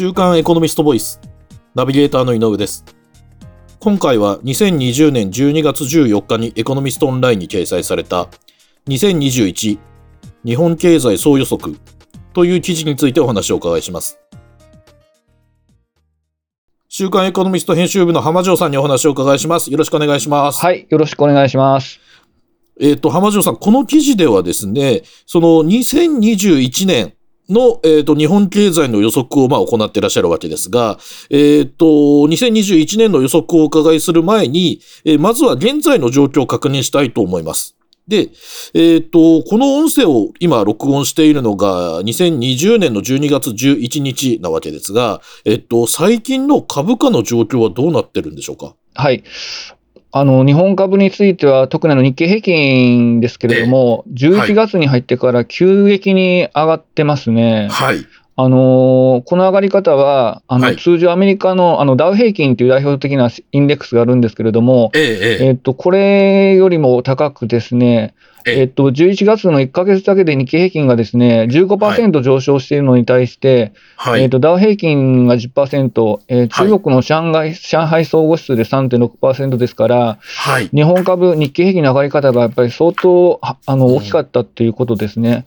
週刊エコノミストボイスナビゲーターの井上です。今回は2020年12月14日にエコノミストオンラインに掲載された2021日本経済総予測という記事についてお話をお伺いします。週刊エコノミスト編集部の浜城さんにお話をお伺いします。よろしくお願いします。はいよろしくお願いします。えっ、ー、と、浜城さん、この記事ではですね、その2021年の、えっ、ー、と、日本経済の予測を、まあ、行っていらっしゃるわけですが、えっ、ー、と、2021年の予測をお伺いする前に、えー、まずは現在の状況を確認したいと思います。で、えっ、と、この音声を今録音しているのが2020年の12月11日なわけですが、えっ、と、最近の株価の状況はどうなってるんでしょうか？はい。あの日本株については、特にあの日経平均ですけれども、えー、11月に入ってから急激に上がってますね。はい。あのこの上がり方は、あの通常アメリカのあのダウ平均という代表的なインデックスがあるんですけれども、えー、えー、っとこれよりも高くですね、えっと、11月の1か月だけで日経平均がですね、15%上昇しているのに対して、はい、えっと、ダウ平均が10%、えー、中国の上海,、上海総合指数で3.6%ですから、はい、日本株、日経平均の上がり方がやっぱり相当あの大きかったということですね。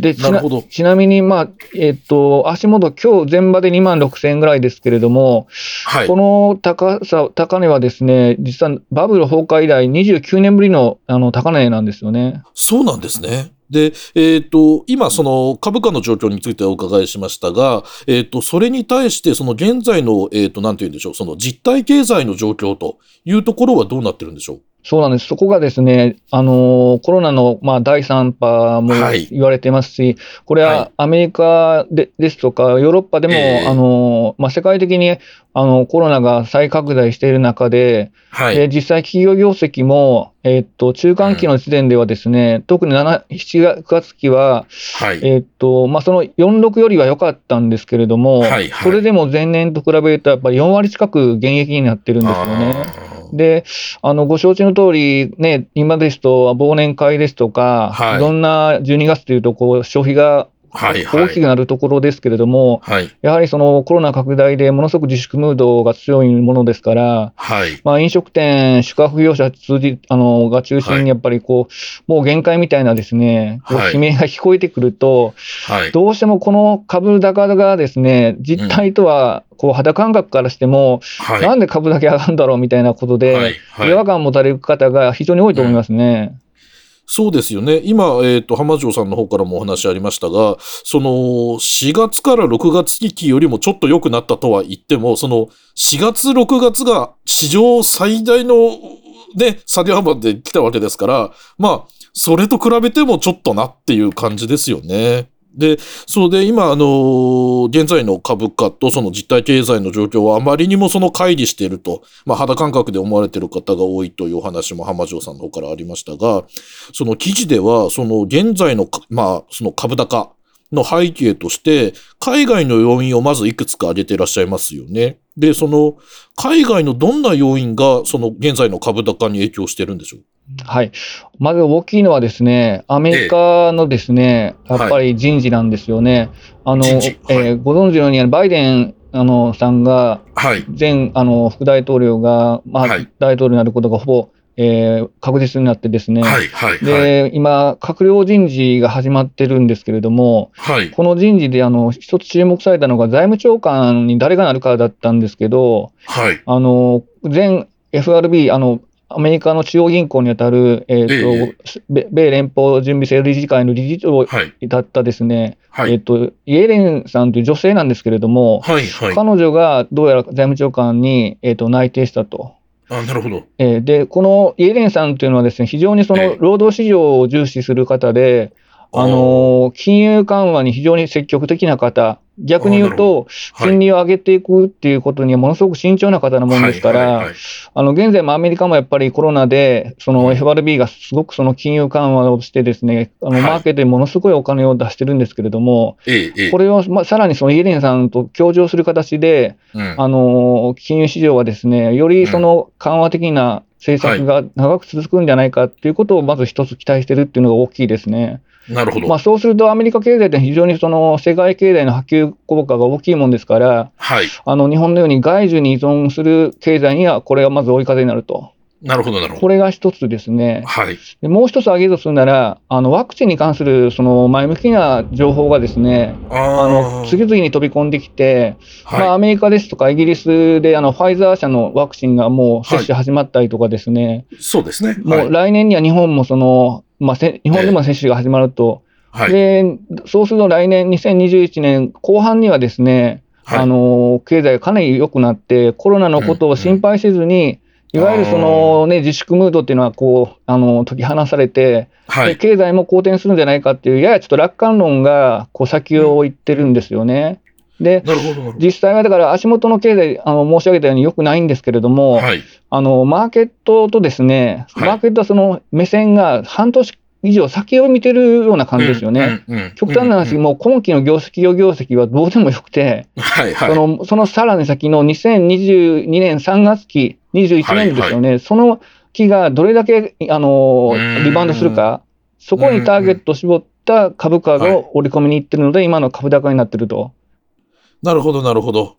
でちなちなみに、まあえっ、と、足元、今日全場で2万6000円ぐらいですけれども、はい、この高さ高値はですね、実はバブル崩壊以来、29年ぶりのあの高値なんですよね。そうなんですね。で、えっ、ー、と、今、その株価の状況についてお伺いしましたが、えっ、ー、と、それに対して、その現在の、えっ、ー、と、なんて言うんでしょう、その実体経済の状況というところはどうなってるんでしょう？そうなんです。そこがですね、あのコロナの、まあ、第3波も言われてますし、はい、これはアメリカでですとか、ヨーロッパでも、えー、あのまあ、世界的にあのコロナが再拡大している中で、はい、実際、企業業績も、えー、っと中間期の時点ではですね、うん、特に7 7月期は、はい、えー、っとまあ、その46よりは良かったんですけれども、はいはい、それでも前年と比べると、やっぱり4割近く減益になってるんですよね。で、あの、ご承知の通り、ね、今ですと忘年会ですとか、はい、いろんな12月というと、こう、消費が大きくなるところですけれども、はい、やはりそのコロナ拡大でものすごく自粛ムードが強いものですから、はい、まあ、飲食店、宿泊業者通じあのが中心にやっぱりこう、もう限界みたいなですね、こう悲鳴が聞こえてくると、どうしてもこの株高がですね、実態とはこう肌感覚からしても、はい、なんで株だけ上がるんだろうみたいなことで、違和感を持たれる方が非常に多いと思いますね。そうですよね。今、えっ、ー、と、浜城さんの方からもお話ありましたが、その、4月から6月期期よりもちょっと良くなったとは言っても、その、4月、6月が史上最大の、ね、下げ幅で来たわけですから、まあ、それと比べてもちょっとなっていう感じですよね。で、そうで、今、あの、現在の株価とその実体経済の状況はあまりにもその乖離していると、まあ、肌感覚で思われている方が多いというお話も浜城さんの方からありましたが、その記事では、その現在の、まあ、その株高の背景として、海外の要因をまずいくつか挙げていらっしゃいますよね。で、その、海外のどんな要因が、その現在の株高に影響してるんでしょう？はい。まず大きいのはですね、アメリカのですね、ええ、やっぱり人事なんですよね。はい、あの、はい、えー、ご存知のように、バイデンあのさんが、前、あの副大統領が、まあ、大統領になることがほぼ、えー、確実になってですね、はいはいはい、で今、閣僚人事が始まってるんですけれども、はい、この人事であの一つ注目されたのが、財務長官に誰がなるかだったんですけど、はい、あの前 FRB あの、アメリカの中央銀行にあたる、えーと、えー、米連邦準備制度理事会の理事長だったですね、はい、えーと、イエレンさんという女性なんですけれども、はいはい、彼女がどうやら財務長官に、えーと、内定したと。あなるほど、えー、でこのイエレンさんというのはですね非常にその労働市場を重視する方で、あの金融緩和に非常に積極的な方、逆に言うと、金利を上げていくっていうことにはものすごく慎重な方なもんですから、あの現在もアメリカもやっぱりコロナで、その FRB がすごくその金融緩和をしてですね、あのマーケットにものすごいお金を出してるんですけれども、これを、ま、さらにそのイエレンさんと協調する形で、あの金融市場はですね、よりその緩和的な政策が長く続くんじゃないかっていうことをまず一つ期待してるっていうのが大きいですね。なるほど。まあ、そうするとアメリカ経済って非常にその世界経済の波及効果が大きいもんですから、はい、あの日本のように外需に依存する経済にはこれがまず追い風になると。なるほど、なるほど。これが一つですね。はい。でもう一つ挙げるとするなら、あのワクチンに関するその前向きな情報がですね、あの次々に飛び込んできて、はい、まあ、アメリカですとかイギリスであのファイザー社のワクチンがもう接種始まったりとかですね、はい、そうですね。もう来年には日本もその、まあ、日本でも接種が始まると。はい、でそうすると来年、2021年後半にはですね、はい、あの経済がかなり良くなって、コロナのことを心配せずに、いわゆるその、ね、自粛ムードっていうのはこうあの解き放されて、はい、経済も好転するんじゃないかっていう、ややちょっと楽観論がこう先を行ってるんですよね。で実際はだから足元の経済あの申し上げたようによくないんですけれども、はい、あのマーケットとですね、マーケットはその目線が半年以上先を見てるような感じですよね。極端な話、もう今期の業績、業績はどうでもよくて、はいはい、そのそのさらに先の2022年3月期、21年ですよね、はいはい、その期がどれだけあのリバウンドするか、そこにターゲットを絞った株価を織り込みにいってるので、今の株高になってると。なるほど、なるほど。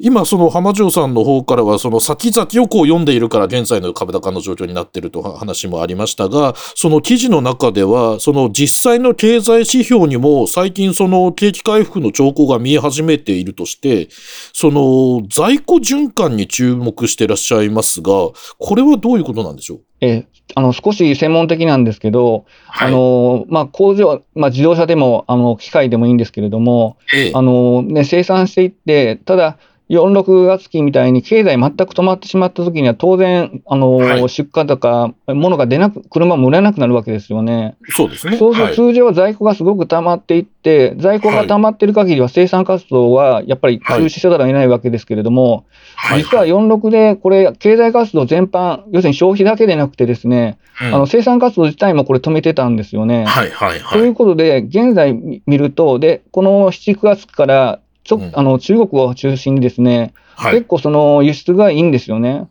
今、その浜城さんの方からは、その先々をこう読んでいるから現在の株高の状況になっていると話もありましたが、その記事の中では、その実際の経済指標にも最近その景気回復の兆候が見え始めているとして、その在庫循環に注目していらっしゃいますが、これはどういうことなんでしょう？えあの少し専門的なんですけど、はい、あのまあ、工場、まあ、自動車でもあの機械でもいいんですけれども、ええ、あのね、生産していって、ただ、4、6月期みたいに経済全く止まってしまったときには、当然、あの、はい、出荷とか、物が出なく、車も売れなくなるわけですよね。そうですね。そうすると、通常は在庫がすごく溜まっていって、はい、在庫が溜まっている限りは生産活動はやっぱり中止せざるを得ないわけですけれども、はい、実は46で、これ、経済活動全般、要するに消費だけでなくてですね、うん、あの生産活動自体もこれ止めてたんですよね。はいはいはい。ということで、現在見ると、で、この7、9月からちょ、うん、あの中国を中心にですね、はい、結構その輸出がいいんですよね。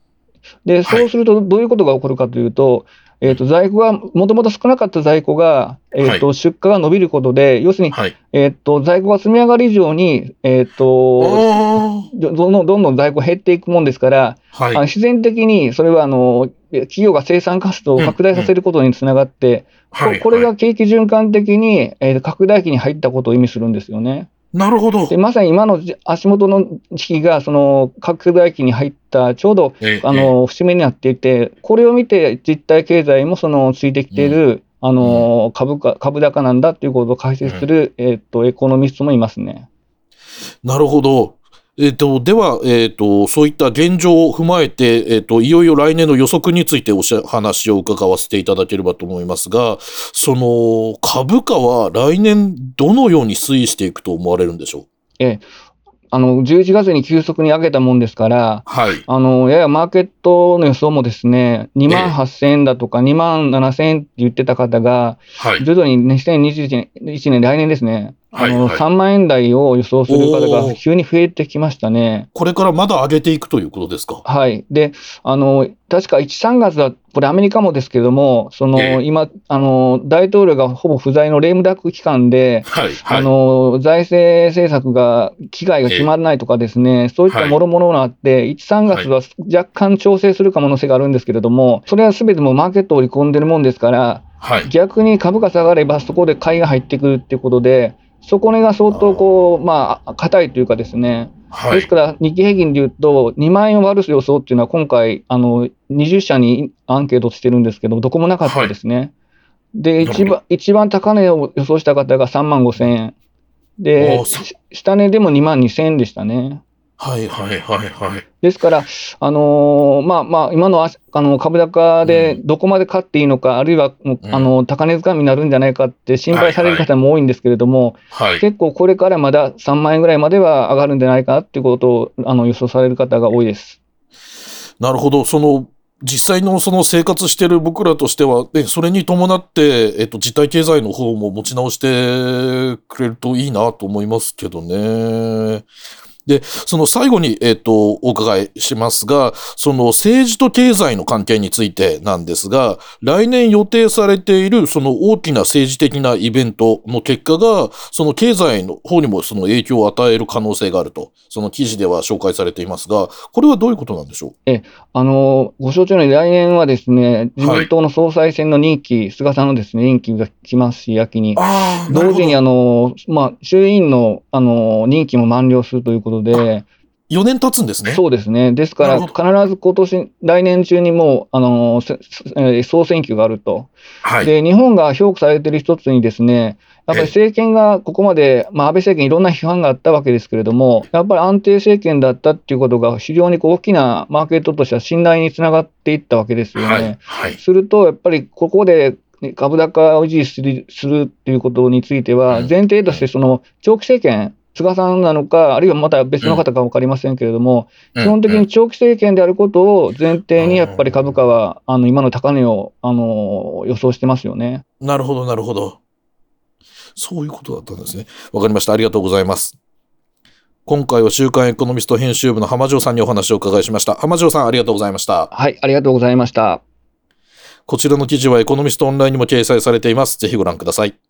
で、そうするとどういうことが起こるかというと、えーと、在庫が、もともと少なかった在庫が、えーと、はい、出荷が伸びることで、要するに、はい、えーと、在庫が積み上がる以上に、えー、とどんどんどんどん在庫減っていくもんですから、はい、あの自然的にそれはあの企業が生産活動を拡大させることにつながって、これが景気循環的に、えー、拡大期に入ったことを意味するんですよね。なるほど。でまさに今の足元の時期が、その拡大期に入った、ちょうど、あの節目になっていて、これを見て、実体経済もそのついてきている、うん、あの株価株高なんだということを解説する、うん、えーと、エコノミストもいますね。なるほど。えっ、ー、と、では、えっ、ー、と、そういった現状を踏まえて、えっ、ー、と、いよいよ来年の予測についてお話を伺わせていただければと思いますが、その、株価は来年どのように推移していくと思われるんでしょう？ええ、あの11月に急速に上げたもんですから、はい、あのややマーケットの予想もですね、2万8000円だとか、2万7000円って言ってた方が、はい、徐々に2021年、来年ですね、あの、3万円台を予想する方が急に増えてきましたね。これからまだ上げていくということですか？はい。で、あの、確か1、3月は、これアメリカもですけれども、その、えー、今、あの、大統領がほぼ不在のレームダック期間で、はいはい、あの、財政政策が、危害が決まらないとかですね、えー、そういったもろもろがあって、はい、1、3月は若干調整する可能性があるんですけれども、それはすべてもマーケットを織り込んでるもんですから、はい、逆に株価下がればそこで買いが入ってくるっていうことで、底値が相当こう、まあ、硬いというかですね、はい、ですから日経平均でいうと、2万円を割る予想っていうのは、今回、あの20社にアンケートしてるんですけど、どこもなかったですね。はい、で一番、一番高値を予想した方が3万5千円。で、下値でも2万2千円でしたね。はいはいはいはい。ですから、あのー、まあまあ、今のあの株高でどこまで買っていいのか、うん、あるいは、あの高値掴みになるんじゃないかって心配される方も多いんですけれども、はいはい、結構これからまだ3万円ぐらいまでは上がるんじゃないかっていうことをあの予想される方が多いです。なるほど。その実際のその生活してる僕らとしては、ね、それに伴って、えっと、実体経済の方も持ち直してくれるといいなと思いますけどね。で、その最後に、えっ、ー、と、お伺いしますが、その政治と経済の関係についてなんですが、来年予定されているその大きな政治的なイベントの結果が、その経済の方にもその影響を与える可能性があると、その記事では紹介されていますが、これはどういうことなんでしょう？え、あの、ご承知のように来年はですね、自民党の総裁選の任期、はい、菅さんのですね、任期が来ますし、秋に。同時にあの、まあ、衆院のあの任期も満了するということで、4年経つんですね。そうですね。ですから、必ず今年、来年中にもう、あの、総選挙があると。はい、で、日本が評価されている一つにですね、やっぱり政権がここまで、まあ、安倍政権いろんな批判があったわけですけれども、やっぱり安定政権だったっていうことが非常に大きなマーケットとしては信頼につながっていったわけですよね。はいはい、すると、やっぱりここで株高を維持するするっていうことについては、前提としてその長期政権、菅さんなのか、あるいはまた別の方か分かりませんけれども、基本的に長期政権であることを前提に、やっぱり株価はあの今の高値をあの予想してますよね。なるほど、なるほど。そういうことだったんですね。わかりました。ありがとうございます。今回は週刊エコノミスト編集部の浜城さんにお話をお伺いしました。浜城さん、ありがとうございました。はい、ありがとうございました。こちらの記事はエコノミストオンラインにも掲載されています。ぜひご覧ください。